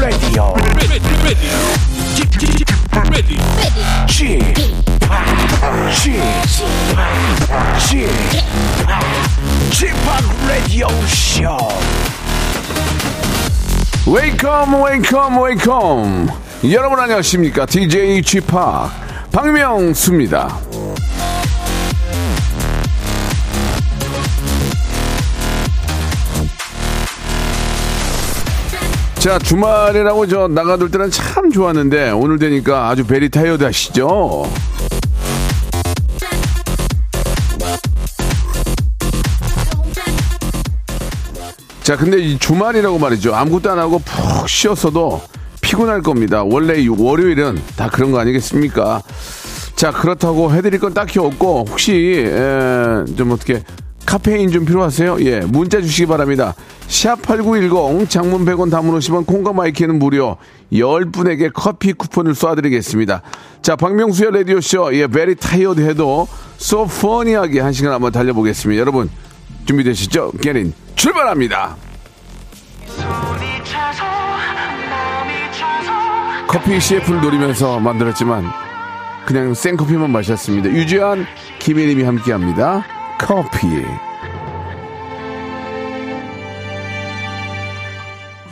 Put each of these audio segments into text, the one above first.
Radio. Radio Show. 웨이컴 웨이컴 웨이컴 여러분 안녕하십니까 DJ p 박명수입니다 자 주말이라고 저 나가놀 때는 참 좋았는데 오늘 되니까 아주 very tired 하시죠 자, 근데 이 주말이라고 말이죠. 아무것도 안 하고 푹 쉬었어도 피곤할 겁니다. 원래 이 월요일은 다 그런 거 아니겠습니까? 자, 그렇다고 해드릴 건 딱히 없고, 혹시, 에, 좀 어떻게, 카페인 좀 필요하세요? 예, 문자 주시기 바랍니다. 샵8910 장문 100원 단문 50원 콩과 my K는 무료 10분에게 커피 쿠폰을 쏴드리겠습니다. 자, 박명수의 라디오쇼, 예, very tired 해도 so funny하게 한 시간 한번 달려보겠습니다. 여러분, 준비되시죠? Get in 출발합니다. 커피 CF를 노리면서 만들었지만 그냥 생커피만 마셨습니다. 유주한 김혜림이 함께합니다. 커피. Would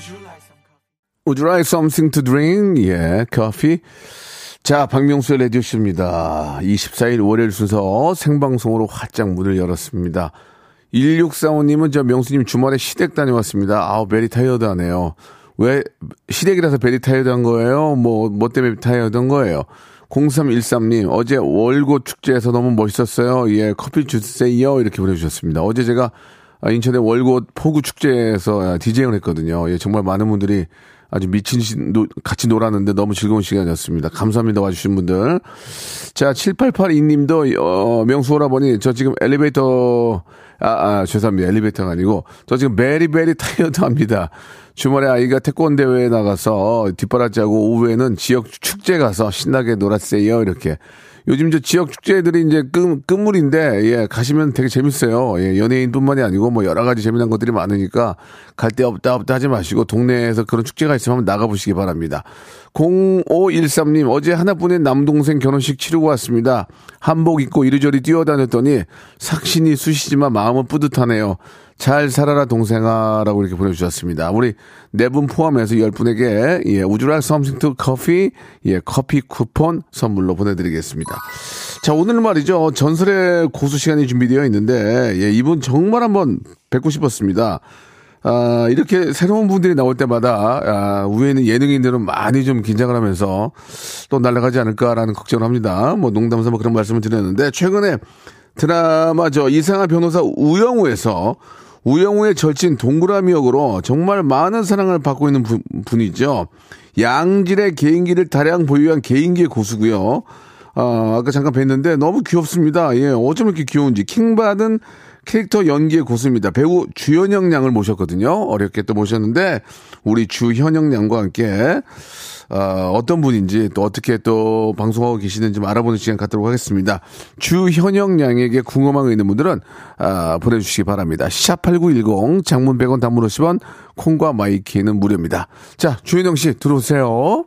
you like? 예, 커피. 자, 박명수의 라디오쇼입니다. 24일 월요일 순서 생방송으로 활짝 문을 열었습니다. 1645님은 저 명수님 주말에 시댁 다녀왔습니다. 아우, very tired 하네요. 왜, 시댁이라서 very tired 한 거예요? 뭐, 뭐 때문에 타이어드 한 거예요? 0313님, 어제 월곶 축제에서 너무 멋있었어요. 예, 커피 주세요. 이렇게 보내주셨습니다. 어제 제가 아, 인천의 월곶 포구 축제에서 디제잉을 했거든요. 예, 정말 많은 분들이 아주 미친 시, 노, 같이 놀았는데 너무 즐거운 시간이었습니다. 감사합니다. 와주신 분들. 자, 7882님도, 어, 명수 오라버니, 저 지금 엘리베이터, 아, 아, 죄송합니다. 엘리베이터가 아니고, 저 지금 very very tired 합니다. 주말에 아이가 태권 대회에 나가서 뒷바라지하고 오후에는 지역 축제 가서 신나게 놀았어요. 이렇게. 요즘 저 지역 축제들이 이제 끝, 끝물인데, 예, 가시면 되게 재밌어요. 예, 연예인뿐만이 아니고 뭐 여러 가지 재미난 것들이 많으니까 갈 데 없다 없다 하지 마시고 동네에서 그런 축제가 있으면 한번 나가보시기 바랍니다. 0513님, 어제 하나뿐인 남동생 결혼식 치르고 왔습니다. 한복 입고 이리저리 뛰어다녔더니 삭신이 수시지만 마음은 뿌듯하네요. 잘 살아라 동생아라고 이렇게 보내주셨습니다. 우리 네 분 포함해서 열 분에게 예 우주랄 썸씽투 커피 예 커피 쿠폰 선물로 보내드리겠습니다. 자 오늘 말이죠 전설의 고수 시간이 준비되어 있는데 예 이분 정말 한번 뵙고 싶었습니다. 아, 이렇게 새로운 분들이 나올 때마다, 아, 위에는 예능인들은 많이 좀 긴장을 하면서 또 날아가지 않을까라는 걱정을 합니다. 뭐 농담 삼아 그런 말씀을 드렸는데, 최근에 드라마 저 이상한 변호사 우영우에서 우영우의 절친 동그라미 역으로 정말 많은 사랑을 받고 있는 분, 분이죠. 양질의 개인기를 다량 보유한 개인기의 고수고요. 아, 아까 잠깐 뵀는데 너무 귀엽습니다. 예, 어쩜 이렇게 귀여운지. 킹받은 캐릭터 연기의 고수입니다. 배우 주현영 양을 모셨거든요. 어렵게 또 모셨는데 우리 주현영 양과 함께 어, 어떤 분인지 또 어떻게 또 방송하고 계시는지 좀 알아보는 시간 갖도록 하겠습니다. 주현영 양에게 궁금한 거 있는 분들은 아, 보내주시기 바랍니다. 샵8910 장문 100원 단문 50원 콩과 마이키는 무료입니다. 자 주현영 씨 들어오세요.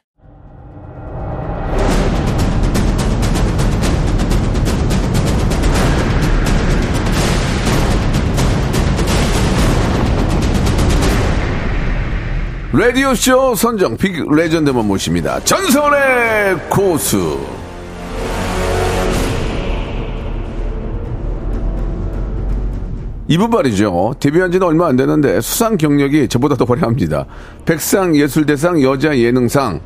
라디오쇼 선정 빅 레전드만 모십니다. 전설의 고수. 이분 말이죠. 데뷔한 지는 얼마 안 되는데 수상 경력이 저보다 더 화려합니다. 백상 예술대상 여자 예능상,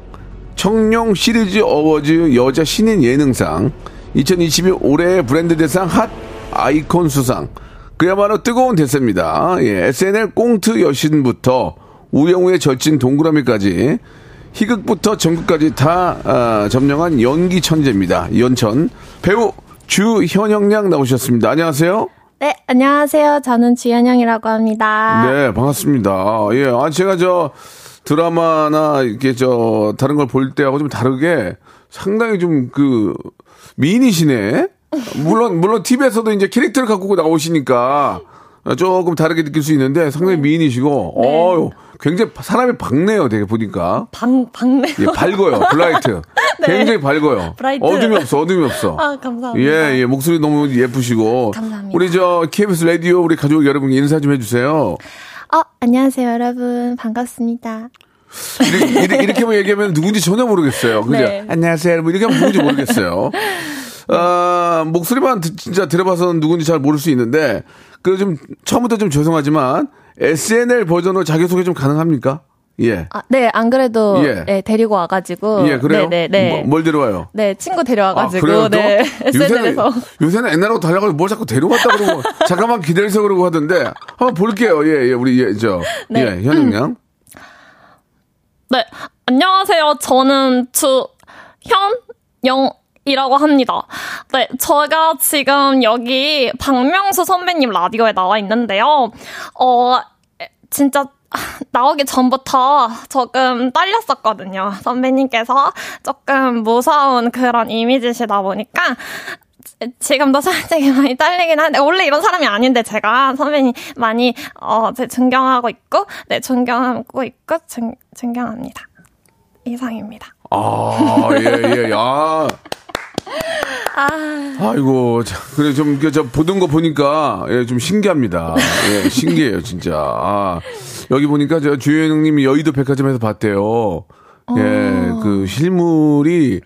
청룡 시리즈 어워즈 여자 신인 예능상, 2022 올해의 브랜드 대상 핫 아이콘 수상. 그야말로 뜨거운 대세입니다. 예, SNL 꽁트 여신부터 우영우의 절친 동그라미까지 희극부터 전국까지 다 아, 점령한 연기 천재입니다. 연천 배우 주현영 양 나오셨습니다. 안녕하세요. 네, 안녕하세요. 저는 주현영이라고 합니다. 네, 반갑습니다. 예, 아 제가 저 드라마나 이렇게 저 다른 걸 볼 때하고 좀 다르게 상당히 좀 그 미인이시네. 물론 물론 TV에서도 이제 캐릭터를 갖고 나오시니까 조금 다르게 느낄 수 있는데 상당히 미인이시고 네. 어유 굉장히 사람이 밝네요. 되게 보니까. 방, 방네. 예, 밝어요. bright. 굉장히 밝아요. bright. 어둠이 없어, 어둠이 없어. 아, 감사합니다. 예, 예, 목소리 너무 예쁘시고. 감사합니다. 우리 저 KBS 라디오 우리 가족 여러분 인사 좀 해주세요. 어, 안녕하세요, 여러분. 반갑습니다. 이렇게, 이렇게, 이렇게만 얘기하면 누군지 전혀 모르겠어요. 그죠? 네. 안녕하세요. 여러분. 이렇게 하면 누군지 모르겠어요. 아, 목소리만 듣- 진짜 들어봐서는 누군지 잘 모를 수 있는데, 그 좀, 처음부터 좀 죄송하지만, SNL 버전으로 자기소개 좀 가능합니까? 예. 아, 네, 안 그래도 예. 네, 데리고 와가지고. 예, 그래요? 네, 네, 네. 뭐, 뭘 데려와요? 네, 친구 아, 데려와가지고. 또? 네, SNL에서. 요새는, 요새는 옛날하고 달라가지고 뭘 자꾸 데려갔다 그러고, 잠깐만 기다리세요 그러고 하던데, 한번 볼게요. 예, 예, 우리, 예, 저, 네. 예, 현영 양. 네, 안녕하세요. 저는 주 현 영 이라고 합니다. 네, 제가 지금 여기 박명수 선배님 라디오에 나와 있는데요. 어, 진짜 나오기 전부터 조금 떨렸었거든요. 선배님께서 조금 무서운 그런 이미지시다 보니까 지금도 솔직히 많이 떨리긴 한데 원래 이런 사람이 아닌데 제가 선배님 많이 어, 제 존경하고 있고 네 존경하고 있고 존, 존경합니다. 이상입니다. 아, 예, 예, 야. 아 이고, 자, 그래, 좀, 그, 저, 보던 거 보니까, 예, 좀 신기합니다. 예, 신기해요, 진짜. 아, 여기 보니까, 저, 주현영 님이 여의도 백화점에서 봤대요. 예, 그, 실물이,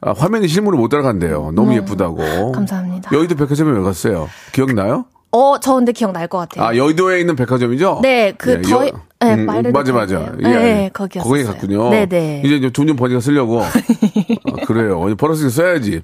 아, 화면이 실물을 못 따라간대요. 너무 예쁘다고. 네. 감사합니다. 여의도 백화점에 왜 갔어요? 기억나요? 어, 저 근데 기억날 것 같아요. 아, 여의도에 있는 백화점이죠? 네, 그 예, 더- 여- 네, 음, 말을 맞아, 못 맞아. 예, 네, 예. 거기였어요. 거기 갔군요. 네, 네. 이제 돈 좀 버니까 쓰려고. 아, 그래요. 벌어서 써야지.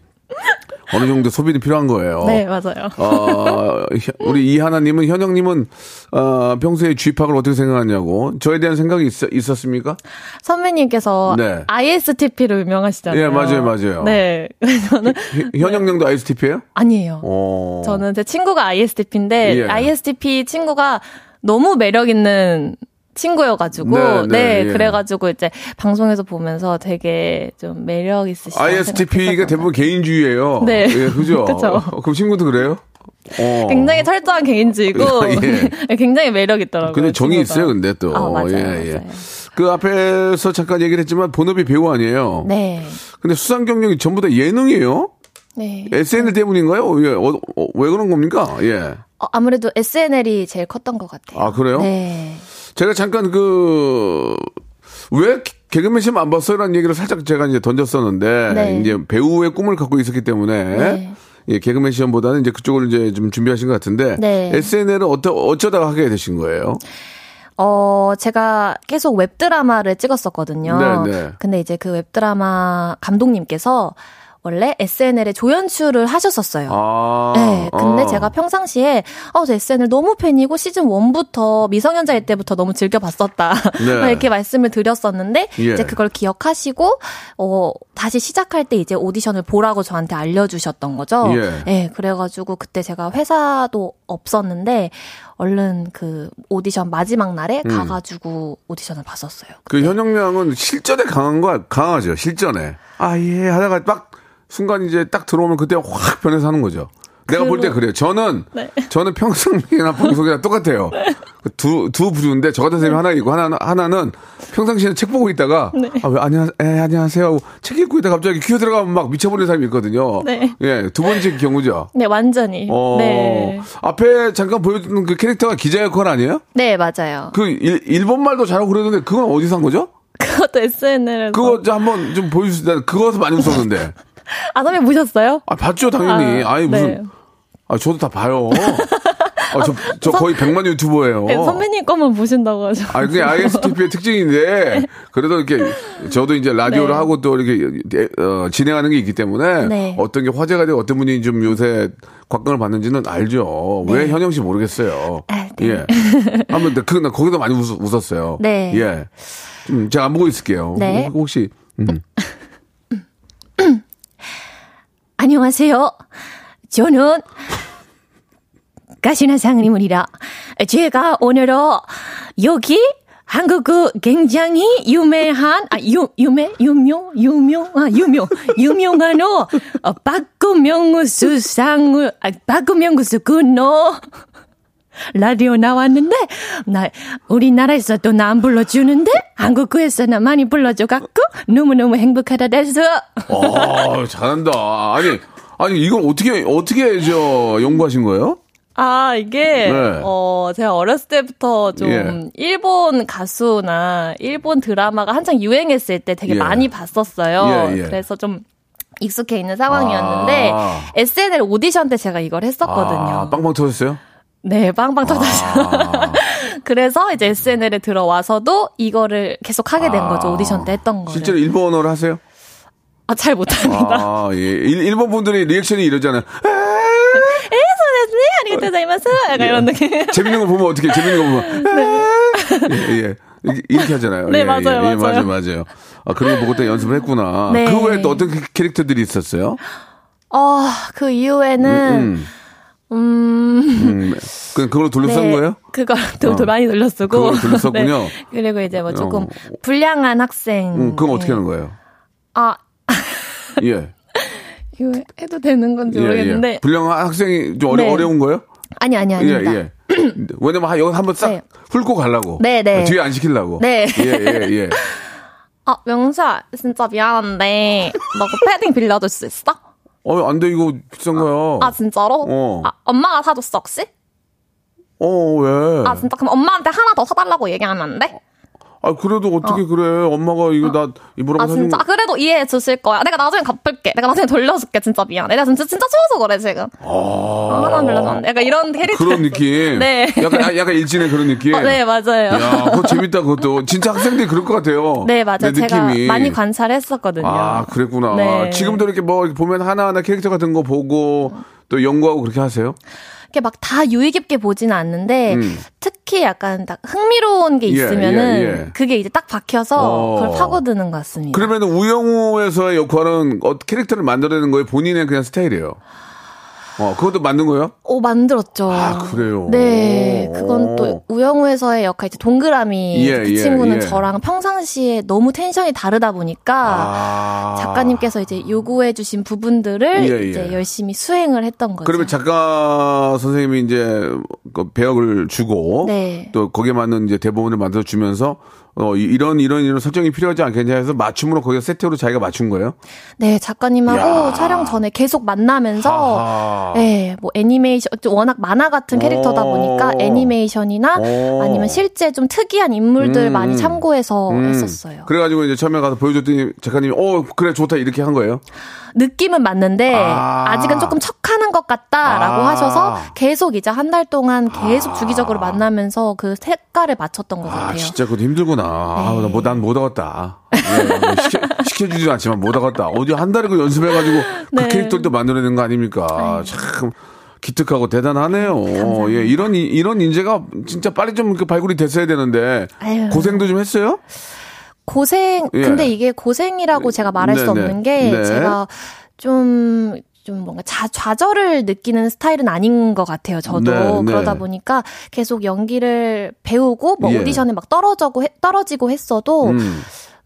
어느 정도 소비는 필요한 거예요. 네, 맞아요. 어, 현- 우리 이하나님은 현영님은 어, 평소에 쥐팍을 어떻게 생각하냐고 저에 대한 생각이 있, 었습니까 선배님께서 네. ISTP로 유명하시잖아요. 예, 맞아요, 맞아요. 네. 저는 현영님도 ISTP예요? 아니에요. 어. 저는 제 친구가 ISTP인데 예. ISTP 친구가 너무 매력 있는 친구여가지고 네, 네, 네, 예. 그래가지고 이제 방송에서 보면서 되게 좀 매력 있으시다. ISTP가 대부분 개인주의예요. 네. 예, 그죠? 어, 그럼 친구도 그래요? 어. 굉장히 철저한 개인주의고 예. 굉장히 매력 있더라고요. 근데 정이 친구가. 있어요, 근데 또. 아, 맞아요, 예, 예. 맞아요. 그 앞에서 잠깐 얘기를 했지만 본업이 배우 아니에요. 네, 근데 수상 경력이 전부 다 예능이에요? 네. SNL 때문인가요? 예, 어, 어, 왜 그런 겁니까? 예. 어, 아무래도 SNL이 제일 컸던 것 같아요. 아, 그래요? 네. 제가 잠깐 그, 왜 개그맨 시험 안 봤어요? 라는 얘기를 살짝 제가 이제 던졌었는데, 네. 이제 배우의 꿈을 갖고 있었기 때문에, 네. 예, 개그맨 시험보다는 이제 그쪽을 이제 좀 준비하신 것 같은데, 네. SNL은 어떠, 어쩌다가 하게 되신 거예요? 어, 제가 계속 웹드라마를 찍었었거든요. 네, 네. 근데 이제 그 웹드라마 감독님께서 원래 SNL에 조연출을 하셨었어요. 아. 네, 근데 아. 제가 평상시에 어, 저 SNL 너무 팬이고 시즌 1부터 미성년자일 때부터 너무 즐겨 봤었다. 네. 이렇게 말씀을 드렸었는데 예. 이제 그걸 기억하시고 어, 다시 시작할 때 이제 오디션을 보라고 저한테 알려 주셨던 거죠. 예. 네, 그래 가지고 그때 제가 회사도 없었는데 얼른 그 오디션 마지막 날에 음. 가 가지고 오디션을 봤었어요. 그 현영 양은 실전에 강한 거 강하죠. 실전에. 아, 예. 하다가 딱 순간 이제 딱 들어오면 그때 확 변해서 하는 거죠. 내가 볼 때 그래요. 저는 네. 저는 평상시나 방송이랑 똑같아요. 그 두, 두 부류인데 저 같은 사람이 하나 있고 하나는 하나는 평상시에는 책 보고 있다가 네. 아, 왜 안녕 예, 안녕하세요 하고 책 읽고 있다 가 갑자기 귀에 들어가면 막 미쳐버리는 사람이 있거든요. 네. 예, 두 번째 경우죠. 네, 완전히. 어, 네. 앞에 잠깐 보여주는 그 캐릭터가 기자 역할 아니에요? 네, 맞아요. 그 일, 일본 말도 잘하고 그러는데 그건 어디서 한 거죠? 그것도 SNL에서. 그거 좀 한번 좀 보여주시다. 그거서 많이 웃었는데. 아, 선배 보셨어요? 아, 봤죠, 당연히. 아, 아, 니 무슨. 네. 아, 저도 다 봐요. 아, 저, 저 거의 100만 유튜버예요. 네, 선배님 것만 보신다고 하죠. 아, 그게 ISTP의 특징인데, 그래도 이렇게, 저도 이제 라디오를 네. 하고 또 이렇게, 어, 진행하는 게 있기 때문에, 네. 어떤 게 화제가 되고 어떤 분이 좀 요새 곽광을 받는지는 알죠. 왜 현영 씨 모르겠어요. 네. 아, 네. 예. 한번, 그, 나 거기도 많이 웃, 웃었어요. 네. 예. 좀 제가 안 보고 있을게요. 네. 혹시, 음. 안녕하세요. 저는 가시나 상님입니다. 제가 오늘은 여기 한국 그 굉장히 유명한 아 유, 유명 유명 유명 아 유명 유명한 어 박구명수 상을 아 박구명수 군노 라디오 나왔는데 나 우리나라에서 또나안 불러주는데 한국에서는 많이 불러줘 갖고 너무너무 행복하다 됐어. 어, 잘한다. 아니, 아니, 이걸 어떻게, 어떻게, 저, 연구하신 거예요? 아, 이게, 네. 어, 제가 어렸을 때부터 좀, 예. 일본 가수나 일본 드라마가 한창 유행했을 때 되게 예. 많이 봤었어요. 예, 예. 그래서 좀 익숙해 있는 상황이었는데, 아. SNL 오디션 때 제가 이걸 했었거든요. 아, 빵빵 터졌어요? 네, 빵빵 터졌어요. 아, 그래서 이제 SNL에 들어와서도 이거를 계속 하게 된 거죠. 아. 오디션 때 했던 거를. 실제로 일본어를 하세요? 아, 잘 못합니다. 아, 예. 일, 일본 분들이 리액션이 이러잖아요. 에이소네스네 아리가토 고자이마스 약간 이런 느낌. 재밌는 거 보면 어떻게, 재밌는 거 보면. 예, 예. 이렇게- 하잖아요. 네, 예, 맞아요, 예, 예, 맞아요. 맞아요, 맞아요. 아, 그런 거 보고 또 연습을 했구나. 네. 그 외에 또 어떤 캐- 캐릭터들이 있었어요? 어, 그 이후에는 음, 음, 음. 그, 그걸로 둘러싼 네, 거예요? 그걸 또, 또 어. 많이 눌렀쓰고. 그걸 둘러쌌군요. 그리고 이제 뭐 조금 어. 불량한 학생. 음, 그건 어떻게 네. 하는 거예요? 아, 예. 이거 해도 되는 건지 예, 모르겠는데. 예. 불량한 학생이 좀 어려, 네. 어려운 거예요? 아니, 아니, 예, 아닙니다. 예. 왜냐면 하- 여기 한번 싹 네. 훑고 가려고. 네, 네. 뒤에 안 시키려고. 네. 예, 예, 예. 아, 명수야, 진짜 미안한데, 너 그 패딩 빌려줄 수 있어? 어, 안 돼, 이거 비싼 거야. 아, 진짜로? 어. 아, 엄마가 사줬어, 혹시? 어, 왜? 아, 진짜? 그럼 엄마한테 하나 더 사달라고 얘기하면 안 돼? 아, 그래도 어떻게 그래. 엄마가 이거 나 입으라고 아, 사준 진짜? 그래도 이해해 주실 거야. 내가 나중에 갚을게. 내가 나중에 돌려줄게. 진짜 미안해. 내가 진짜, 진짜 추워서 그래, 지금. 아, 하나 빌려줬는데. 약간 이런 캐릭터. 그런 느낌. 네. 약간, 아, 약간 일진의 그런 느낌. 어, 네, 맞아요. 야, 그거 재밌다, 그것도. 진짜 학생들이 그럴 것 같아요. 네, 맞아요. 내 제가 느낌이. 많이 관찰했었거든요. 아, 그랬구나. 네. 지금도 이렇게 뭐 보면 하나하나 캐릭터 같은 거 보고 또 연구하고 그렇게 하세요? 이렇게 막 다 유의 깊게 보지는 않는데 음. 특히 약간 딱 흥미로운 게 예, 있으면은 예, 예. 그게 이제 딱 박혀서 어. 그걸 파고드는 것 같습니다. 그러면 우영우에서의 역할은 어, 캐릭터를 만들어내는 거예요? 본인의 그냥 스타일이에요? 어, 그것도 만든 거예요? 오 만들었죠. 아, 그래요? 네, 오. 그건 또 우영우에서의 역할 이제 동그라미 예, 그 예, 친구는 예. 저랑 평상시에 너무 텐션이 다르다 보니까 아. 작가님께서 이제 요구해주신 부분들을 예, 예. 이제 열심히 수행을 했던 거죠. 그러면 작가 선생님이 이제 그 배역을 주고 네. 또 거기에 맞는 이제 대본을 만들어 주면서 어 이- 이런 이런 이런 설정이 필요하지 않겠냐 해서 맞춤으로 거기에 세트로 자기가 맞춘 거예요? 네, 작가님하고 야. 촬영 전에 계속 만나면서 하하. 네, 뭐 애니메이션 워낙 만화 같은 캐릭터다 오. 보니까 애니메이션이나 오. 아니면 실제 좀 특이한 인물들 음, 많이 음. 참고해서 음. 했었어요. 그래가지고 이제 처음에 가서 보여줬더니 작가님이 어 그래 좋다 이렇게 한 거예요? 느낌은 맞는데 아. 아. 직은 조금 척 하는 것 같다라고 아. 하셔서 계속 이제 한 달 동안 계속 주기적으로 만나면서 그 색깔을 맞췄던 것 아 같아요. 진짜 그것도 힘들구나. 아, 뭐, 난 못 하겠다. 예, 뭐 시켜, 시켜 주지 않지만 못 하겠다. 어디 한 달에 그 연습해가지고 그 네. 캐릭터도 만들어낸 거 아닙니까? 참 기특하고 대단하네요. 예, 이런 이- 이런 인재가 진짜 빨리 좀 발굴이 됐어야 되는데 아유. 고생도 좀 했어요? 고생 예. 근데 이게 고생이라고 제가 말할 수 네네. 없는 게 네. 제가 좀 좀 뭔가 자, 좌절을 느끼는 스타일은 아닌 것 같아요. 저도 네, 네. 그러다 보니까 계속 연기를 배우고 뭐 예. 오디션에 막 떨어지고 해- 떨어지고 했어도 음.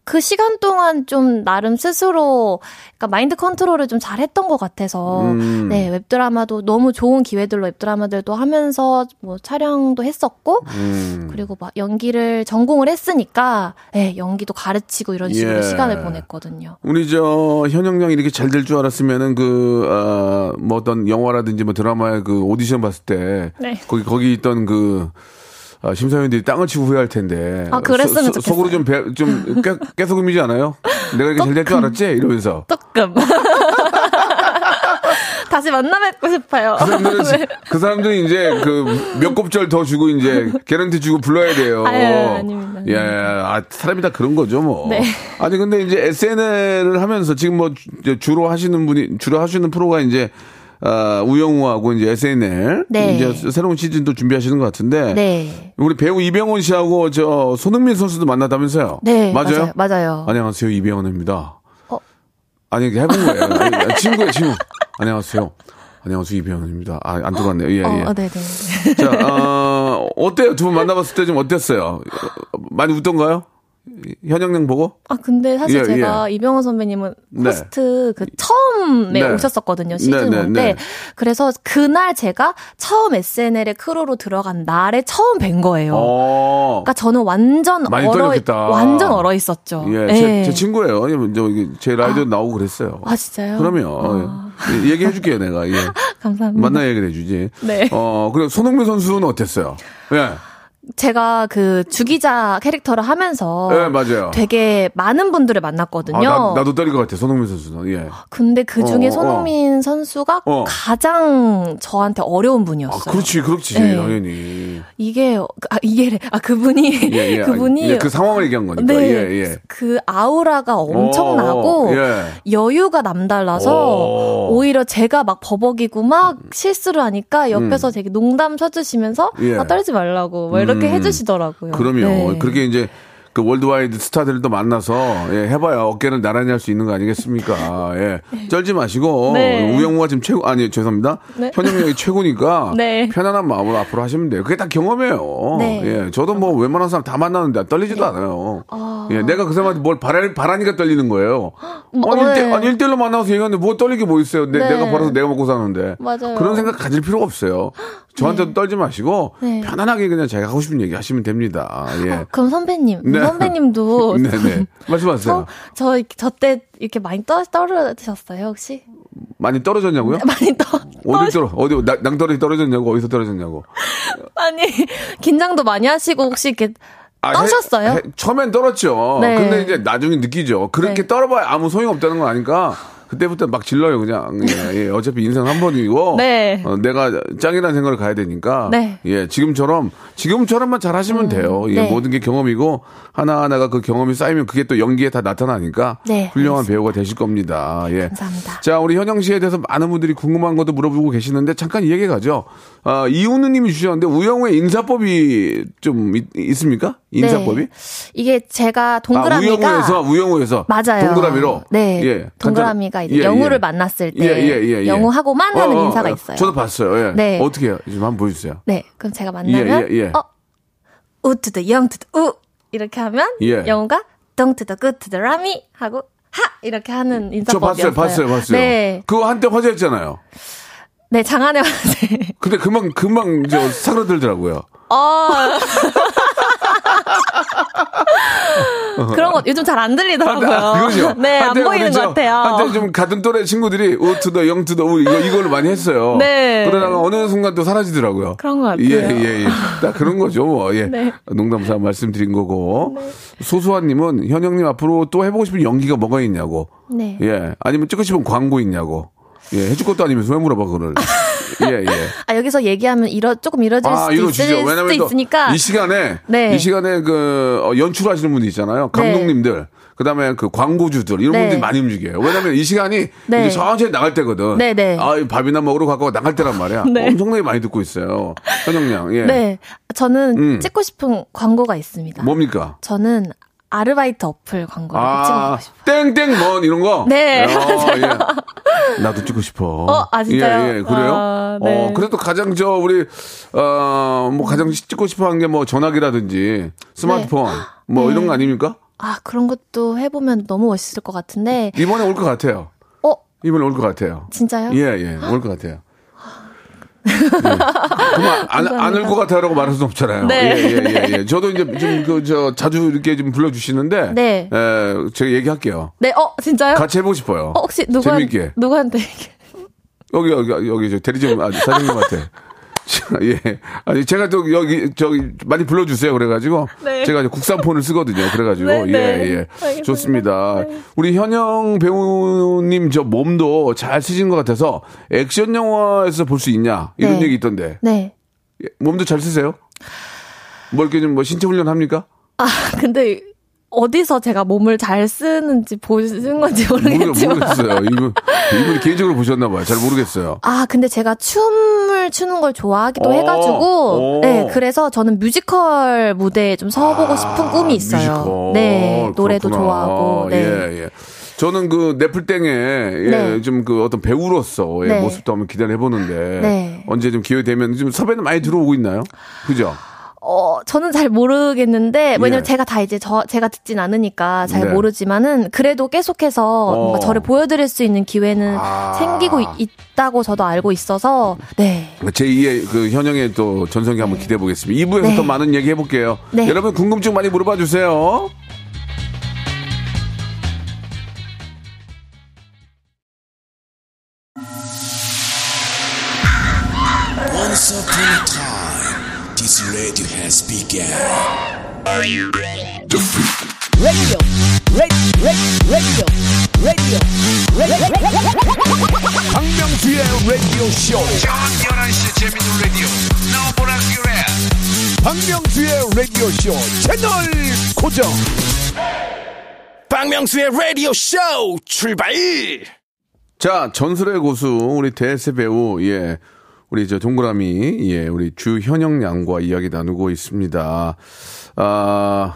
그 시간 동안 좀 나름 스스로 그러니까 마인드 컨트롤을 좀 잘했던 것 같아서 음. 네 웹드라마도 너무 좋은 기회들로 웹드라마들도 하면서 뭐 촬영도 했었고 음. 그리고 막 연기를 전공을 했으니까 네, 연기도 가르치고 이런 식으로 예. 시간을 보냈거든요. 우리 저 현영 양이 이렇게 잘 될 줄 알았으면은 그어뭐 어떤 영화라든지 뭐 드라마의 그 오디션 봤을 때 네. 거기 거기 있던 그 아, 심사위원들이 땅을 치고 후회할 텐데. 아, 그랬으면 소- 좋겠어요. 속으로 좀, 배, 좀 깨, 깨소금이지 않아요? 내가 이렇게 잘 될 줄 알았지? 이러면서. 조금. 다시 만나 뵙고 싶어요. 그 사람들은, 네. 그 사람들은 이제 그 몇 곱절 더 주고 이제 개런티 주고 불러야 돼요. 아유, 아닙니다. 예, 아, 사람이 다 그런 거죠, 뭐. 네. 아니, 근데 이제 SNL을 하면서 지금 뭐 주- 주로 하시는 분이, 주로 하시는 프로가 이제 아, 우영우하고 이제 SNL. 네. 이제 새로운 시즌도 준비하시는 것 같은데. 네. 우리 배우 이병헌 씨하고 저 손흥민 선수도 만났다면서요? 네. 맞아요? 맞아요. 맞아요. 안녕하세요, 이병헌입니다. 어? 아니, 해본 거예요. 아니, 친구예요, 친구. 안녕하세요. 안녕하세요, 이병헌입니다. 아, 안 들어왔네요. 예, 예. 어, 네네. 자, 어, 어때요? 두 분 만나봤을 때 좀 어땠어요? 많이 웃던가요? 현영양 보고? 아 근데 사실 예, 제가 이병헌 선배님은 네. 호스트 그 처음에 네. 오셨었거든요 시즌 네, 네, 1 네. 때. 그래서 그날 제가 처음 SNL에 크루로 들어간 날에 처음 뵌 거예요. 어. 그러니까 저는 완전 많이 얼어 떨렸겠다. 완전 얼어 있었죠. 예, 제, 제 친구예요. 아니, 저기, 제 라디오 나오고 그랬어요. 아 진짜요? 그럼요. 아, 예, 얘기해 줄게요, 내가. 예. 감사합니다. 만나 얘기를 해주지. 네. 어, 그리고 손흥민 선수는 어땠어요? 예. 제가 그 주기자 캐릭터를 하면서 예, 맞아요. 되게 많은 분들을 아, 만났거든요. 나, 나도 떨릴 것 같아, 손흥민 선수는. 예. 근데 그 중에 어, 어. 손흥민 선수가 어. 가장 저한테 어려운 아, 분이었어요. 그렇지, 그렇지. 네. 당연히. 이게 아 이게 아 그분이 예, 예. 그분이 예, 그 상황을 얘기한 거니까. 네, 예, 예. 그 아우라가 엄청나고 어, 예. 여유가 남달라서 오. 오히려 제가 막 버벅이고 막 실수를 하니까 옆에서 되게 농담 쳐주시면서 음. 예. 아 떨지 말라고 막 이렇게 음. 해주시더라고요. 그럼요. 네. 그렇게 이제 그 worldwide 스타들도 만나서 예, 해봐야 어깨는 나란히 할 수 있는 거 아니겠습니까? 예. 쫄지 마시고 네. 우영우가 지금 최고 아니 죄송합니다. 네. 현영이 최고니까 네. 편안한 마음으로 앞으로 하시면 돼요. 그게 다 경험이에요. 네. 예. 저도 뭐 웬만한 사람 다 만나는데 떨리지도 않아요. 아. 예. 내가 그 사람한테 뭘 바라, 바라니까 떨리는 거예요. 뭐, 아니, 일대, 네. 아니 1대1로 만나서 얘기하는데 뭐 떨리게 뭐 있어요. 내, 네. 내가 벌어서 내가 먹고 사는데. 맞아요. 그런 생각 가질 필요가 없어요. 저한테도 떨지 마시고 네. 편안하게 그냥 자기가 하고 싶은 얘기 하시면 됩니다. 예. 어, 그럼 선배님, 네. 선배님도 네네. 말씀하세요. 저저때 이렇게 많이 떠 떨어지셨어요 혹시? 많이 떨어졌냐고요? 많이 떠 어디 떨어, 어디, 낭- 낭떠러지 떨어졌냐고, 어디서 떨어졌냐고. 아니 긴장도 많이 하시고 혹시 이렇게 아, 떠셨어요? 해- 해- 처음엔 떨었죠. 네. 근데 이제 나중에 느끼죠. 그렇게 네. 떨어봐야 아무 소용 없다는 거 아니까. 그때부터 막 질러요, 그냥. 예, 예. 어차피 인생 한 번이고. 네. 어, 내가 짱이라는 생각을 가야 되니까. 네. 예, 지금처럼, 지금처럼만 잘 하시면 돼요. 예, 네. 모든 게 경험이고, 하나 하나가 그 경험이 쌓이면 그게 또 연기에 다 나타나니까. 네, 훌륭한 배우가 되실 겁니다. 예. 감사합니다. 자, 우리 현영 씨에 대해서 많은 분들이 궁금한 것도 물어보고 계시는데 잠깐 얘기해 가죠. 아, 이훈우 님이 주셨는데 우영우의 인사법이 좀 있, 습니까 인사법이? 네. 이게 제가 아, 동그라미가 우영우에서 우영우에서 맞아요. 동그라미로 네. 예, 동그라미가 이제 예, 영우를 예. 만났을 때 예, 예, 예, 예. 영우하고만 하는 어, 어, 인사가 어, 있어요. 저도 봤어요. 예. 네. 어떻게 해요? 좀 한번 보여 주세요. 네. 그럼 제가 만나면 예, 예, 예. 어 우투더 영투더 우 이렇게 하면 예. 영우가 덩투더 굿투더 라미 하고 하 이렇게 하는 저 인사법이었어요. 봤어요. 봤어요. 봤어요. 네. 그거 한때 화제였잖아요. 네, 장안의 화제. 근데 금방 금방 저 사그라들더라고요. 어. 그런 거 요즘 잘 안 들리더라고요. 아, 그거죠. 네, 안 보이는 것 같아요. 한때 좀 같은 또래 친구들이 우투더 영투더 우 이거 이거를 많이 했어요. 네. 그러다가 어느 순간 또 사라지더라고요. 그런 것 같아요. 예, 예, 예. 딱 그런 거죠. 뭐. 예. 네. 농담삼아 말씀드린 거고. 소수아님은 현영님 앞으로 또 해보고 싶은 연기가 뭐가 있냐고. 네. 예. 아니면 찍고 싶은 광고 있냐고. 예. 해줄 것도 아니면서 왜 물어봐 그걸. 예, 예. 아, 여기서 얘기하면 이러, 조금 이뤄질 아, 수도 이루어지죠. 있을 수도 왜냐면 또 있으니까. 이 시간에 네. 이 시간에 그 어, 연출하시는 분들 있잖아요. 감독님들. 그다음에 그 광고주들 이런 네. 분들이 많이 움직여요. 왜냐면 이 시간이 네. 이제 천천히 나갈 때거든. 네, 네. 아, 밥이나 먹으러 가고 나갈 때란 말이야. 네. 엄청나게 많이 듣고 있어요. 현영양. 예. 네. 저는 음. 찍고 싶은 광고가 있습니다. 뭡니까? 저는 아르바이트 어플 광고를 아, 찍어보고 싶어요. 땡땡 먼 이런 거? 네, 어, 맞아요. 예. 나도 찍고 싶어. 어, 아, 진짜요? 예, 예, 그래요? 아, 네. 어, 그래도 가장 저, 우리, 어, 뭐 가장 찍고 싶어 한 게 뭐 전화기라든지 스마트폰 뭐 네. 이런 거 아닙니까? 아, 그런 것도 해보면 너무 멋있을 것 같은데. 이번에 올 것 같아요. 어, 이번에 올 것 같아요. 진짜요? 예, 예, 올 것 같아요. 예. 그만 안, 안올 것 같아라고 말할 수는 없잖아요. 네. 예, 예, 예, 예. 저도 이제 좀 그 저 자주 이렇게 좀 불러주시는데, 네. 에, 제가 얘기할게요. 네, 어, 진짜요? 같이 해보고 싶어요. 어, 혹시 누구한, 재밌게. 누구한테 여기 여기 여기 저 대리점 아, 사장님한테 자, 예. 아니, 제가 또 여기, 저기, 많이 불러주세요. 그래가지고. 네. 제가 이제 국산폰을 쓰거든요. 그래가지고. 네, 예, 네. 예. 알겠습니다. 좋습니다. 네. 우리 현영 배우님 저 몸도 잘 쓰신 것 같아서 액션 영화에서 볼 수 있냐. 이런 네. 얘기 있던데. 네. 예, 몸도 잘 쓰세요? 뭐 이렇게 좀 뭐 신체 훈련 합니까? 아, 근데 어디서 제가 몸을 잘 쓰는지 보신 건지 모르, 모르겠지만. 모르 겠어요. 이분, 이분이 개인적으로 보셨나 봐요. 잘 모르겠어요. 아, 근데 제가 춤을 추는 걸 좋아하기도 어, 해가지고, 어. 네, 그래서 저는 뮤지컬 무대에 좀 서보고 싶은 꿈이 있어요. 아, 뮤지컬. 네, 노래도 그렇구나. 좋아하고, 네. 예, 예. 저는 그 넷플땡에 예, 네. 좀그 어떤 배우로서 의 네. 모습도 한번 기대를 해보는데 네. 언제 좀 기회 되면 좀 섭외는 많이 들어오고 있나요? 그죠? 어, 저는 잘 모르겠는데, 왜냐면 예. 제가 다 이제 저, 제가 듣진 않으니까 잘 네. 모르지만은, 그래도 계속해서 뭔가 저를 보여드릴 수 있는 기회는 아. 생기고 있, 다고 저도 알고 있어서, 네. 제2의 그 현영의 또 전성기 한번 기대해 보겠습니다. 2부에서 네. 더 많은 얘기 해볼게요. 네. 여러분 궁금증 많이 물어봐 주세요. This radio has begun. radio, radio, radio, radio, 박명수의 라디오 쇼. 저녁 11시 재밌는 라디오. 너보라 그래. 박명수의 라디오 쇼 채널 고정. 박명수의 라디오 쇼 출발. 자, 전설의 고수, 우리 대세 배우, 예. 우리 저 동그라미, 예. 우리 주현영 양과 이야기 나누고 있습니다. 아,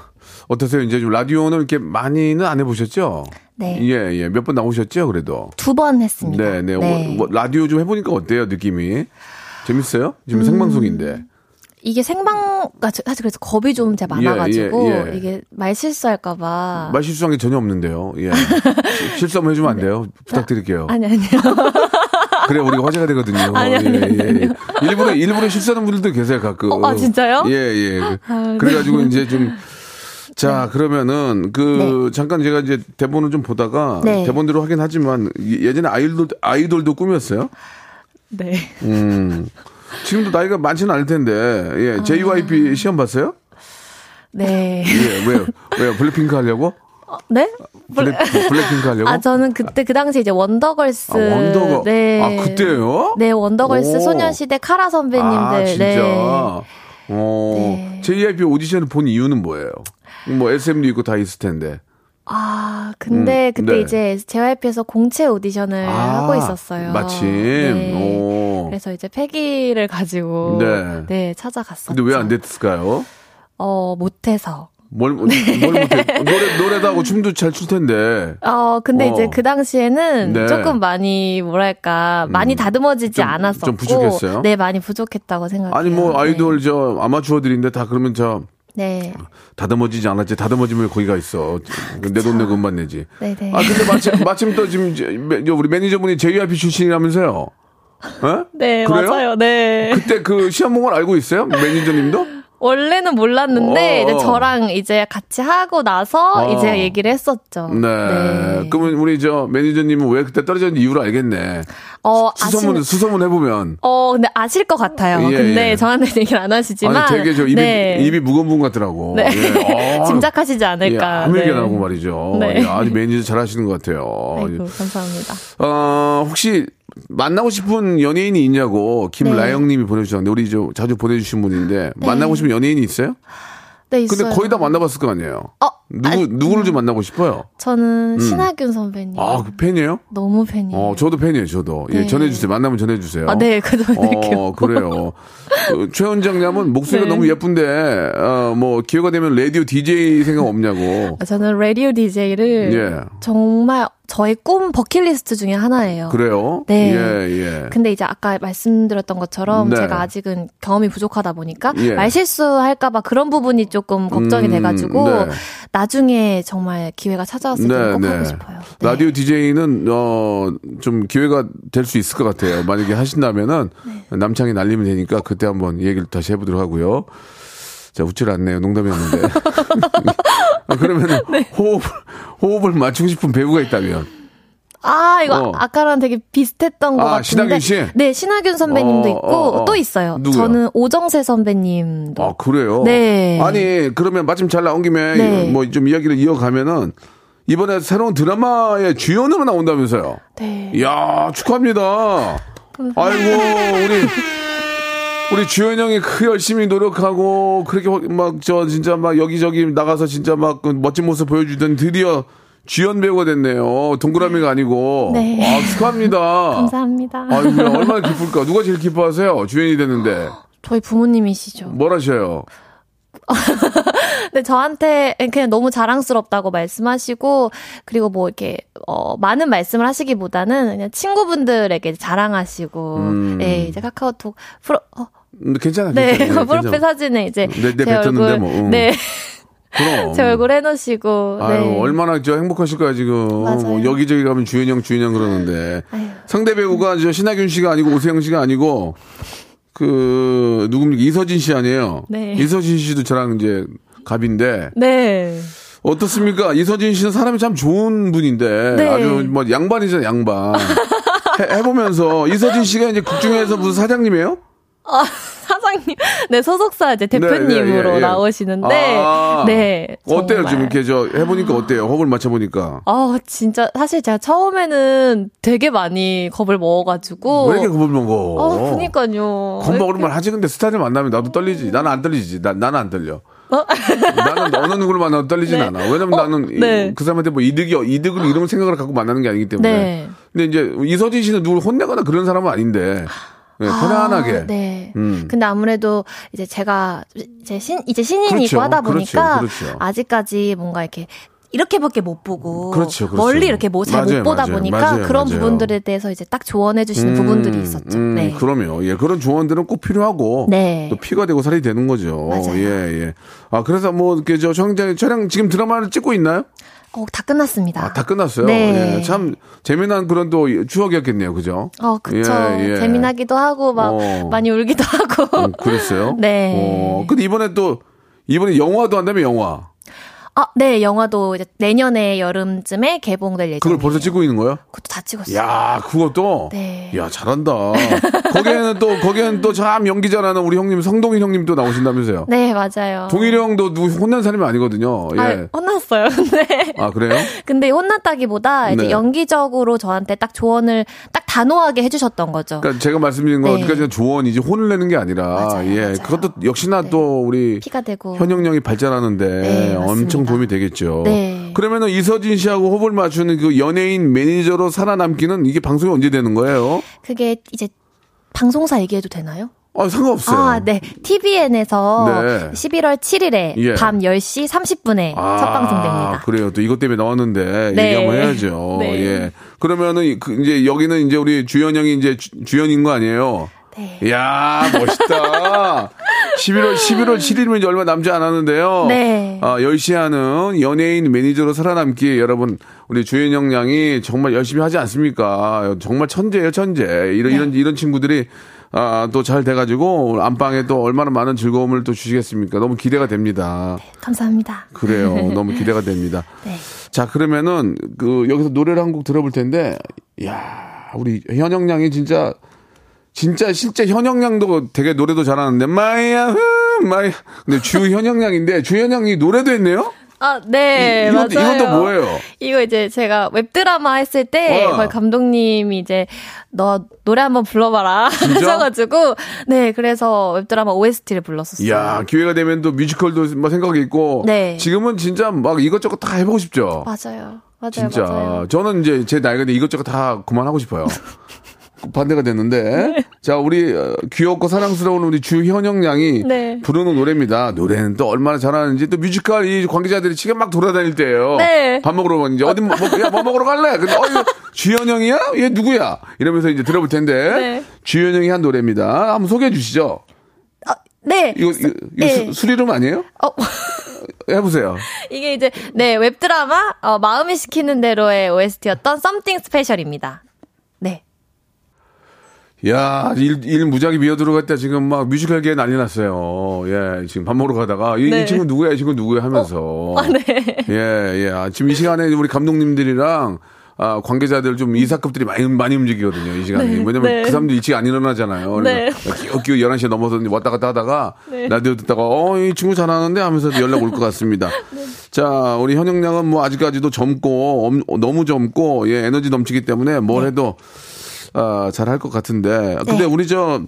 어떠세요? 이제 좀 라디오는 이렇게 많이는 안 해보셨죠? 네. 예, 예. 몇 번 나오셨죠? 그래도. 두 번 했습니다. 네, 네. 뭐, 뭐, 라디오 좀 해보니까 어때요? 느낌이? 재밌어요? 지금 생방송인데. 이게 생방가 사실 그래서 겁이 좀 제가 예, 많아가지고 예, 예. 이게 말 실수할까봐 말 실수한 게 전혀 없는데요. 예. 시- 실수 한번 해주면 안 돼요? 부탁드릴게요. 아니 아니요 그래 우리가 화제가 되거든요. 아니, 아니, 예, 예, 예. 일부러 일부러 실수하는 분들도 계세요 가끔. 어, 아, 진짜요? 예 예. 아, 그래가지고 이제 좀. 자 그러면은 그 잠깐 제가 이제 대본을 좀 보다가 네. 대본대로 하긴 하지만 예- 예전에 아이돌 아이돌도 꿈이었어요. 네 음 지금도 나이가 많지는 않을 텐데 예 아. JYP 시험 봤어요? 네. 예 왜요 왜요 블랙핑크 하려고? 네? 블랙 블랙 핑크 하려고? 아 저는 그때 그 당시 이제 원더걸스 아, 원더걸. 네. 아, 그때요? 네 원더걸스 오. 소녀시대 카라 선배님들 아, 진짜. 네. 어, 네. JYP 오디션을 본 이유는 뭐예요? 뭐 SM도 있고 다 있을 텐데. 아 근데 음, 그때 네. 이제 JYP에서 공채 오디션을 아, 하고 있었어요. 마침. 네. 오. 그래서 이제 패기를 가지고 네. 네, 찾아갔었죠. 근데 왜 안 됐을까요? 어 못해서. 뭘, 뭘 못해? 노래, 노래도 하고 춤도 잘 출 텐데. 어, 근데 어. 이제 그 당시에는 네. 음. 조금 많이, 뭐랄까, 많이 다듬어지지 좀- 않았었고. 좀 부족했어요? 네, 많이 부족했다고 생각해요. 아니, 뭐, 아이돌 네. 저 아마추어들인데 다 그러면 저 네. 다듬어지지 않았지. 다듬어지면 거기가 있어. 내 돈 내고 음반 내지. 네네. 아, 근데 마침, 마침 또 지금 우리 매니저분이 JYP 출신이라면서요? 어? 네, 그래요? 맞아요. 네. 그때 그 시험 본걸 알고 있어요? 매니저님도? 원래는 몰랐는데, 어. 이제 저랑 이제 같이 하고 나서 어. 이제 얘기를 했었죠. 네. 그러면 우리 저 매니저님은 왜 그때 떨어졌는지 이유를 알겠네. 어, 수소문, 아시는- 수소문 해보면. 어, 근데 아실 것 같아요. 예, 근데 예. 저한테 얘기를 안 하시지만. 아니, 되게 저 입이, 네. 입이 무거운 분 같더라고. 네. 예. 어. 짐작하시지 예, 않을까. 아밀게 네. 나고 말이죠. 네. 예, 아주 매니저 잘 하시는 것 같아요. 아이고, 감사합니다. 어, 혹시 만나고 싶은 연예인이 있냐고 김라영 님이 보내주셨는데, 우리 저 자주 보내주신 분인데, 만나고 싶은 연예인이 있어요? 네, 근데 있어요. 거의 다 만나봤을 거 아니에요? 어, 누구, 누구를 좀 만나고 싶어요? 저는 신하균 선배님. 아, 그 팬이에요? 너무 팬이에요. 어, 저도 팬이에요, 저도. 예, 네. 전해주세요. 만나면 전해주세요. 아, 네, 그도 드릴게요. 어, 그래요. 어, 최원장 님은 목소리가 네. 너무 예쁜데, 어, 뭐, 기회가 되면 라디오 DJ 생각 없냐고. 아, 저는 라디오 DJ를 예. 정말 저의 꿈 버킷리스트 중에 하나예요. 그래요? 네. 예, 예. 근데 이제 아까 말씀드렸던 것처럼 네. 제가 아직은 경험이 부족하다 보니까 예. 말 실수할까봐 그런 부분이 조금 걱정이 음, 돼가지고 네. 나중에 정말 기회가 찾아왔을 때꼭 하고 싶어요. 네. 라디오 DJ는, 어, 좀 기회가 될 수 있을 것 같아요. 만약에 하신다면은, 네. 남창이 날리면 되니까 그때 한번 얘기를 다시 해보도록 하고요. 자, 웃질 않네요. 농담이었는데. 아, 그러면 네. 호흡, 호흡을 맞추고 싶은 배우가 있다면. 아, 이거 어. 아까랑 되게 비슷했던 것 아, 같은데. 신하균 씨? 네, 신하균 선배님도 어, 있고 어, 어. 또 있어요. 누구요? 저는 오정세 선배님도. 아, 그래요? 네. 아니, 그러면 마침 잘 나온 김에 네. 뭐좀 이야기를 이어가면은 이번에 새로운 드라마의 주연으로 나온다면서요? 네. 이야, 축하합니다. 아이고, 우리, 우리 주연 형이 그 열심히 노력하고, 그렇게 막, 저, 진짜 막 여기저기 나가서 진짜 막그 멋진 모습 보여주던 드디어 주연 배우가 됐네요. 동그라미가 아니고. 네. 아, 축하합니다. 감사합니다. 아이고, 얼마나 기쁠까. 누가 제일 기뻐하세요? 주연이 됐는데. 저희 부모님이시죠. 뭘 하셔요? 근데 저한테 그냥 너무 자랑스럽다고 말씀하시고 그리고 뭐 이렇게 어 많은 말씀을 하시기보다는 그냥 친구분들에게 자랑하시고 음. 예, 이제 카카오톡 프로 어, 음, 괜찮아. 네, 괜찮아. 프로필 괜찮아. 사진에 이제 내- 내 제 얼굴 뭐, 응. 네, 그럼. 제 얼굴 해 놓으시고 아유, 네. 얼마나 저 행복하실 거야, 지금. 뭐 여기저기 가면 주연형, 주연형 그러는데. 아유. 상대 배우가 저 신하균 씨가 아니고 오세영 씨가 아니고, 그, 누굽니까? 이서진 씨 아니에요? 네. 이서진 씨도 저랑 이제 갑인데. 네. 어떻습니까? 이서진 씨는 사람이 참 좋은 분인데. 네. 아주 뭐 양반이잖아, 양반. 해, 해보면서. 이서진 씨가 이제 극 중에서 무슨 사장님이에요? 아, 사장님, 네 소속사 이제 대표님으로 네, 네, 예, 예. 나오시는데, 아, 네. 어때요? 좀 이렇게 저 해보니까 어때요? 허을 맞춰보니까. 아, 진짜 사실 제가 처음에는 되게 많이 겁을 먹어가지고. 왜 이렇게 겁을 먹어? 아, 그니까요. 겁 먹을만 하지 근데 스타일 만나면 나도 떨리지. 나는 안 떨리지. 나, 나는 안 떨려. 나는 어느 누구를 만나도 떨리진 네. 않아. 왜냐면 어, 나는 이- 네. 그 사람한테 뭐 이득이 이득을 이런 생각을 갖고 만나는 게 아니기 때문에. 네. 근데 이제 이서진 씨는 누굴 혼내거나 그런 사람은 아닌데 네, 편안하게. 아, 네. 음. 근데 아무래도 이제 제가 이제 신 이제 신인이고 그렇죠. 하다 그렇죠. 보니까 그렇죠. 아직까지 뭔가 이렇게 이렇게밖에 못 보고 그렇죠, 그렇죠. 멀리 이렇게 뭐잘못 맞아요, 보다 맞아요, 보니까 맞아요, 그런 맞아요. 부분들에 대해서 이제 딱 조언해 주시는 부분들이 있었죠. 음, 네. 그럼요. 예, 그런 조언들은 꼭 필요하고 네. 또 피가 되고 살이 되는 거죠. 맞아요. 예, 예. 아, 그래서 뭐 이렇게 저 촬영 지금 드라마를 찍고 있나요? 어, 다 끝났습니다. 아, 다 끝났어요. 네. 예, 참 재미난 그런 또 추억이었겠네요. 그죠? 어, 그쵸. 예, 예. 재미나기도 하고, 막, 어. 많이 울기도 하고. 어, 그랬어요? 네. 어, 근데 이번에 또 이번에 영화도 한다며 영화. 아, 네, 영화도 이제 내년에 여름쯤에 개봉될 예정이에요. 그걸 벌써 찍고 있는 거예요? 그것도 다 찍었어요. 야, 그것도. 네. 야, 잘한다. 거기에는 또 거기에는 또 참 연기 잘하는 우리 형님 성동일 형님 또 나오신다면서요? 네, 맞아요. 동일 형도 누구 혼난 사람이 아니거든요. 예. 아, 혼났어요. 네. 아, 그래요? 근데 혼났다기보다 이제 네. 연기적으로 저한테 딱 조언을 딱 단호하게 해주셨던 거죠. 그러니까 제가 말씀드린 건 네. 어디까지나 조언이지 혼을 내는 게 아니라 맞아요, 예 맞아요. 그것도 역시나 네. 또 우리 피가 되고. 현영령이 발전하는데 네. 엄청 도움이 되겠죠. 네. 그러면은 이서진 씨하고 호흡을 맞추는 그 연예인 매니저로 살아남기는 이게 방송이 언제 되는 거예요? 그게 이제 방송사 얘기해도 되나요? 아 상관없어요. 아, 네. TVN에서 네. 11월 7일에 예. 밤 10시 30분에 아, 첫 방송됩니다. 그래요. 또 이것 때문에 나왔는데 네. 얘기 한번 해야죠. 네. 예. 그러면은 그 이제 여기는 이제 우리 주연 형이 이제 주, 주연인 거 아니에요? 네. 이야, 멋있다. 11월, 11월 7일이면 이제 얼마 남지 않았는데요. 네. 아, 10시에 하는 연예인 매니저로 살아남기 여러분, 우리 주현영 양이 정말 열심히 하지 않습니까? 정말 천재예요, 천재. 이런, 이런, 이런 친구들이 아, 또 잘 돼가지고 안방에 또 얼마나 많은 즐거움을 또 주시겠습니까? 너무 기대가 됩니다. 감사합니다. 그래요. 너무 기대가 됩니다. 네. 자, 그러면은 그 여기서 노래를 한 곡 들어볼 텐데, 야, 우리 현영 양이 진짜 진짜 실제 현영 양도 되게 노래도 잘하는데 마이야 흠, 마이 근데 주 현영 양인데 주 현영 양이 노래도 했네요? 아, 네, 이- 이것도- 맞아요. 이것도 뭐예요? 이거 이제 제가 웹드라마 했을 때 어. 거의 감독님이 이제 너 노래 한번 불러봐라 하셔가지고 네 그래서 웹드라마 OST를 불렀었어요. 이야, 기회가 되면 또 뮤지컬도 뭐 생각이 있고 네. 지금은 진짜 막 이것저것 다 해보고 싶죠. 맞아요, 맞아요, 진짜 맞아요. 저는 이제 제 나이가 돼 이것저것 다 그만하고 싶어요. 반대가 됐는데 자 우리 어, 귀엽고 사랑스러운 우리 주현영 양이 네. 부르는 노래입니다. 노래는 또 얼마나 잘하는지 또 뮤지컬 이 관계자들이 지금 막 돌아다닐 때예요. 네. 밥 먹으러 이제 어디 뭐, 뭐, 야, 뭐 먹으러 갈래? 근데 어 이거 주현영이야? 얘 누구야? 이러면서 이제 들어볼 텐데 네. 주현영이 한 노래입니다. 한번 소개해 주시죠. 네, 이거 이거, 이거 네. 수, 수리름 아니에요? 어, 해보세요. 이게 이제 네 웹드라마 어, 마음이 시키는 대로의 OST였던 Something Special입니다. 네. 야, 일, 일 무작위 미어 들어갔다 지금 막 뮤지컬계에 난리 났어요. 예, 지금 밥 먹으러 가다가 이, 네. 이 친구 누구야, 이 친구 누구야 하면서. 아, 네. 예, 예. 아, 지금 이 시간에 우리 감독님들이랑 아, 관계자들 좀 이사급들이 많이, 많이 움직이거든요, 이 시간에. 네, 왜냐면 네. 그 사람들 일찍 안 일어나잖아요. 네. 끼우끼우 11시에 넘어서 왔다 갔다 하다가 네. 라디오 듣다가 어, 이 친구 잘하는데 하면서 연락 올 것 같습니다. 네. 자, 우리 현영 양은 뭐 아직까지도 젊고, 엄- 너무 젊고, 예, 에너지 넘치기 때문에 네. 뭘 해도 아, 잘 할 것 같은데. 근데 우리 저,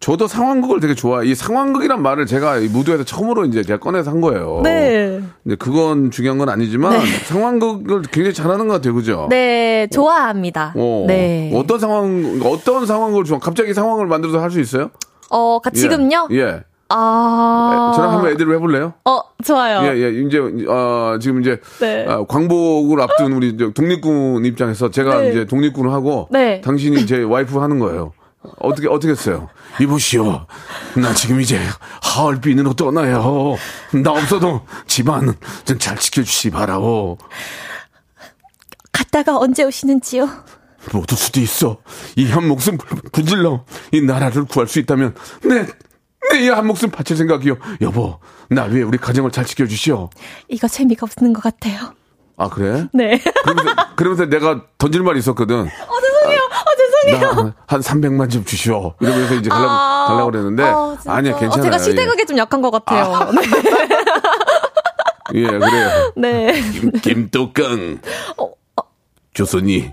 저도 상황극을 되게 좋아. 이 상황극이란 말을 제가 이 무도에서 처음으로 이제 제가 꺼내서 한 거예요. 네. 근데 그건 중요한 건 아니지만 상황극을 굉장히 잘하는 것 같아요, 그죠? 네, 좋아합니다. 어, 네. 어떤 상황, 어떤 상황을 좋아? 갑자기 상황을 만들어서 할 수 있어요? 어, 가- 지금요? 예. 예. 아. 저랑 한번 애들 해볼래요? 어, 좋아요. 예, 예. 이제, 어, 지금 이제, 네. 아, 광복을 앞둔 우리 독립군 입장에서 제가 네. 이제 독립군을 하고, 네. 당신이 제 와이프 하는 거예요. 어떻게, 어떻게 했어요? 이보시오. 나 지금 이제 하얼빈으로 떠나요. 나 없어도 집안 좀잘 지켜주시 바라오. 갔다가 언제 오시는지요? 못올 수도 있어. 이 한 목숨 분질러 이 나라를 구할 수 있다면 내, 내이한 목숨 바칠 생각이요. 여보, 나 위해 우리 가정을 잘 지켜주시오. 이거 재미가 없는 것 같아요. 아, 그래? 네. 그러면서, 그러면서 내가 던질 말이 있었거든. 어, 죄송해요. 어, 죄송해요. 나한 300만 좀 주시오. 이러면서 이제 가려고, 아, 가려고 그랬는데. 어, 진짜. 아니야, 어, 괜찮아요. 제가 시대극에 좀 약한 것 같아요. 예, 예, 그래요. 네. 네. 김, 김뚜껑. 어, 조선이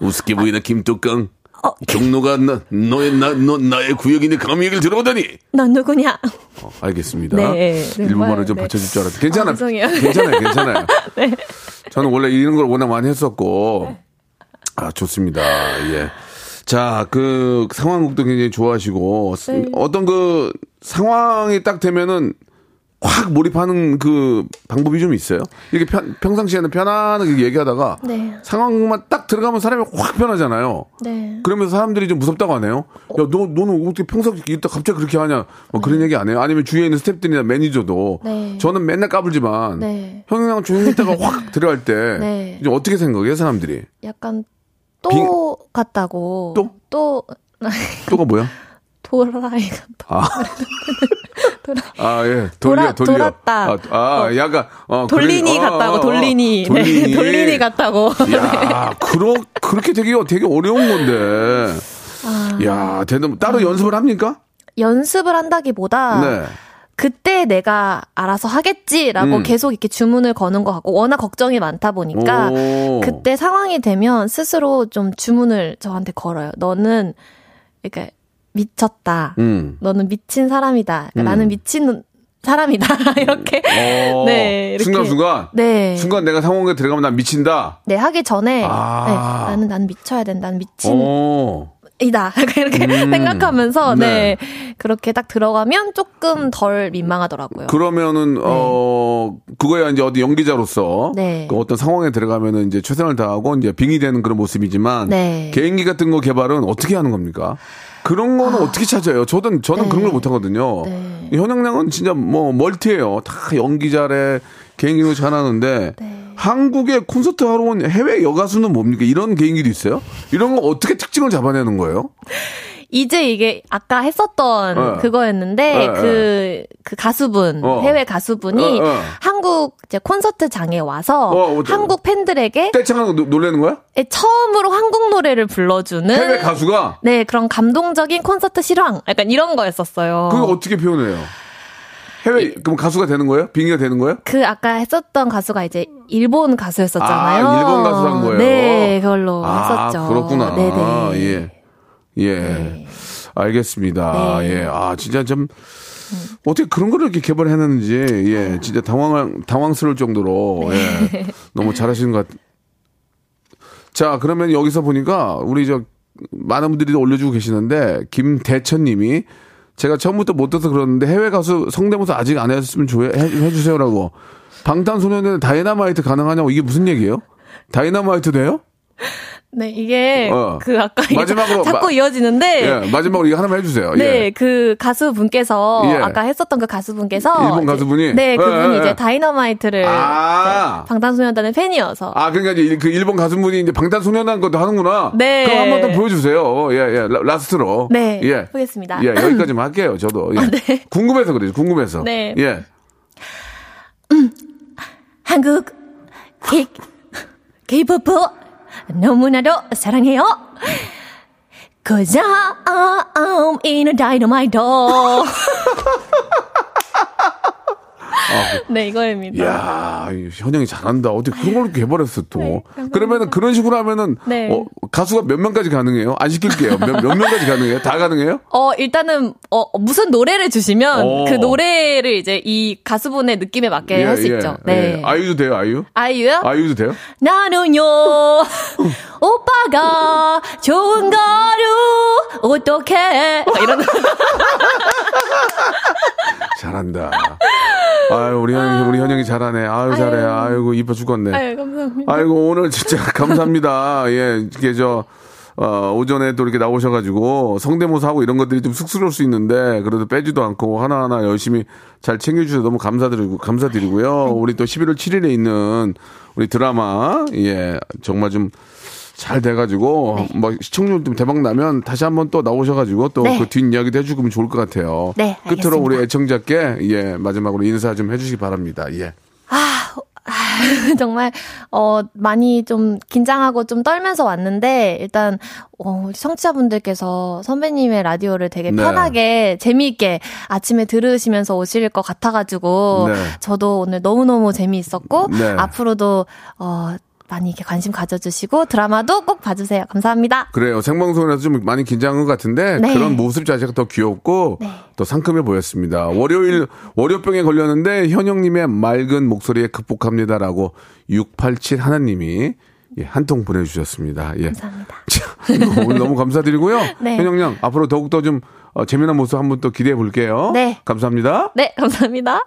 우습게 보이는 김뚜껑. 어. 경로가 나, 너의, 나, 너, 나의 구역인데 감히 얘기를 들어보다니. 넌 누구냐? 어, 알겠습니다. 네, 정말, 일본말을 좀 네. 받쳐줄 줄 알았어요. 괜찮아. 아, 죄송해요. 괜찮아요, 괜찮아요. 저는 원래 이런 걸 워낙 많이 했었고. 아, 좋습니다. 예. 자, 그 상황극도 굉장히 좋아하시고 네. 어떤 그 상황이 딱 되면은 확 몰입하는 그 방법이 좀 있어요? 이게 편- 평상시에는 편안하게 얘기하다가 네. 상황만 딱 들어가면 사람이 확 변하잖아요. 네. 그러면서 사람들이 좀 무섭다고 하네요. 야, 너, 너는 어떻게 평상시 이따 갑자기 그렇게 하냐. 뭐 그런 얘기 안 해요. 아니면 주위에 있는 스탭들이나 매니저도. 네. 저는 맨날 까불지만. 네. 형이랑 조용히 있다가 확 들어갈 때. 네. 이제 어떻게 생각해요, 사람들이? 약간 또 빙- 같다고. 또? 또 또가 뭐야? 도라이 같다. 아. 아, 예. 돌려, 돌아- 돌려. 돌았다. 아, 아 약간, 어, 돌리니 그래. 어, 같다고. 어, 어. 돌리니. 돌리니. 네. 돌리니 같다고. 야, 그러, 그렇게 되게, 되게 어려운 건데. 아. 야, 대단, 따로 연습을 합니까? 연습을 한다기보다 네. 그때 내가 알아서 하겠지라고 음. 계속 이렇게 주문을 거는 것 같고 워낙 걱정이 많다 보니까 오. 그때 상황이 되면 스스로 좀 주문을 저한테 걸어요. 너는 그러니까 미쳤다. 음. 너는 미친 사람이다. 그러니까 음. 나는 미친 사람이다. 이렇게. 어, 네, 이렇게. 순간순간. 네. 순간 내가 상황에 들어가면 난 미친다. 네, 하기 전에 아. 네, 나는 난 미쳐야 된다. 난 미친 어. 이다. 이렇게 음. 생각하면서 네. 네. 그렇게 딱 들어가면 조금 덜 민망하더라고요. 그러면은 어 그거야 이제 어디 연기자로서 네. 그 어떤 상황에 들어가면은 이제 최선을 다하고 이제 빙이 되는 그런 모습이지만 네. 개인기 같은 거 개발은 어떻게 하는 겁니까? 그런 거는 어떻게 찾아요? 저는 저는 네. 그런 걸 못 하거든요. 네. 현영량은 진짜 뭐 멀티예요. 다 연기 잘해, 개인기도 잘하는데 네. 한국에 콘서트 하러 온 해외 여가수는 뭡니까? 이런 개인기도 있어요? 이런 거 어떻게 특징을 잡아내는 거예요? 이제 이게 아까 했었던 어. 그거였는데 네, 그, 그 가수분, 어. 해외 가수분이 어, 어. 한국 이제 콘서트 장에 와서 한국 팬들에게 떼창하고 노- 놀래는 거야? 처음으로 한국 노래를 불러주는 해외 가수가 네, 그런 감동적인 콘서트 실황. 약간 이런 거였었어요. 그거 어떻게 표현해요? 해외 그럼 가수가 되는 거예요? 빙의가 되는 거예요? 그 아까 했었던 가수가 이제 일본 가수였었잖아요. 아, 일본 가수 한 거예요? 네, 그걸로 아, 했었죠. 그렇구나. 네네. 예. 예. 네. 알겠습니다. 네. 예. 아, 진짜 좀 어떻게 그런 거를 이렇게 개발해냈는지 예. 진짜 당황 당황스러울 정도로 네. 예. 너무 잘하시는 것 같. 자, 그러면 여기서 보니까 우리 저 많은 분들이 올려주고 계시는데 김대천 님이 제가 처음부터 못 들어서 그러는데 해외 가수 성대모사 아직 안 했으면 조- 해, 해주세요라고 방탄소년단 다이너마이트 가능하냐고 이게 무슨 얘기예요? 다이너마이트 돼요? 네, 이게 어. 그 아까 마지막으로 자꾸 마- 이어지는데 예, 마지막으로 이거 하나만 해주세요. 네, 예. 그 가수분께서 예. 아까 했었던 그 가수분께서 일본 가수분이? 네, 그분이 예, 예. 이제 다이너마이트를 아. 네, 방탄소년단의 팬이어서 아, 그러니까 이제 그 일본 가수분이 이제 방탄소년단 것도 하는구나. 네. 그럼 한번 더 보여주세요. 예, 예. 라- 라스트로. 네, 예. 보겠습니다. 예, 여기까지만 할게요. 저도. 예. 궁금해서 그래요. 궁금해서. 네. 예. 한국 K K-pop 너무나도 사랑해요. Cause I'm in a dynamite. 네, 이거입니다. 야 현영이 잘한다. 어떻게 그런 걸 개발했어 또. 네. 그러면은 그런 식으로 하면은 네. 어, 가수가 몇 명까지 가능해요? 안 시킬게요. 몇, 몇 명까지 가능해요? 다 가능해요? 어, 일단은, 어, 무슨 노래를 주시면 어. 그 노래를 이제 이 가수분의 느낌에 맞게 할수 있죠. 네. 예. 아이유도 돼요, 아이유? 아이유요? 아이유도 돼요? 나는요, 오빠가 좋은 어떡해. 막 이런. 잘한다. 아 유, 우리 현영이, 우리 현영이 잘하네. 아유, 잘해. 아이고, 이뻐 죽겠네. 아유, 감사합니다. 아이고, 오늘 진짜 감사합니다. 예, 이게 저, 어, 오전에 또 이렇게 나오셔가지고 성대모사 하고 이런 것들이 좀 쑥스러울 수 있는데 그래도 빼지도 않고 하나하나 열심히 잘 챙겨주셔서 너무 감사드리고, 감사드리고요. 우리 또 11월 7일에 있는 우리 드라마, 예, 정말 좀 잘 돼가지고 뭐 시청률 좀 대박 나면 다시 한번 또 나오셔가지고 또 네. 그 뒷이야기도 해주면 좋을 것 같아요. 네, 끝으로 알겠습니다. 우리 애청자께 예 마지막으로 인사 좀 해주시기 바랍니다. 예. 정말 어 많이 좀 긴장하고 좀 떨면서 왔는데 일단 어 우리 청취자분들께서 선배님의 라디오를 되게 네. 편하게 재미있게 아침에 들으시면서 오실 것 같아가지고 네. 저도 오늘 너무 너무 재미있었고 네. 앞으로도 어 많이 이렇게 관심 가져주시고 드라마도 꼭 봐주세요. 감사합니다. 그래요. 생방송이라서 좀 많이 긴장한 것 같은데 네. 그런 모습 자체가 더 귀엽고 네. 더 상큼해 보였습니다. 월요일 월요병에 걸렸는데 현영님의 맑은 목소리에 극복합니다라고 687 하나님이 예, 한 통 보내주셨습니다. 예. 감사합니다. 자, 오늘 너무 감사드리고요. 네. 현영양 앞으로 더욱더 좀 어, 재미난 모습 한번 또 기대해 볼게요. 네. 감사합니다. 네, 감사합니다.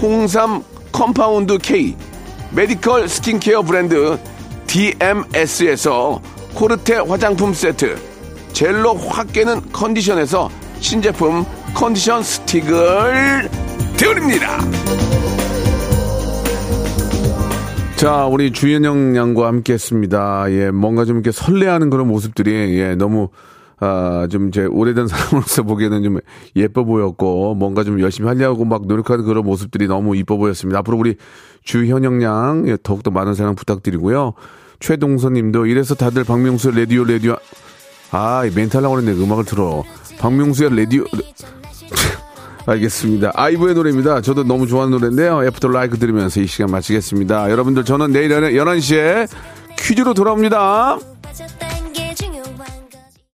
홍삼 compound K medical skincare 브랜드 DMS에서 코르테 화장품 세트 젤로 확 깨는 컨디션에서 신제품 컨디션 스틱을 드립니다. 자, 우리 주현영 양과 함께 했습니다. 예, 뭔가 좀 이렇게 설레하는 그런 모습들이, 예, 너무, 아, 좀 이제 오래된 사람으로서 보기에는 좀 예뻐 보였고, 뭔가 좀 열심히 하려고 막 노력하는 그런 모습들이 너무 이뻐 보였습니다. 앞으로 우리 주현영 양, 예, 더욱더 많은 사랑 부탁드리고요. 최동선 님도 이래서 다들 박명수 라디오, 라디오, 아, 이 멘탈 나고 그랬네. 음악을 틀어. 박명수의 라디오, 알겠습니다. 아이브의 노래입니다. 저도 너무 좋아하는 노래인데요. After Like 들으면서 이 시간 마치겠습니다. 여러분들 저는 내일 11시에 퀴즈로 돌아옵니다.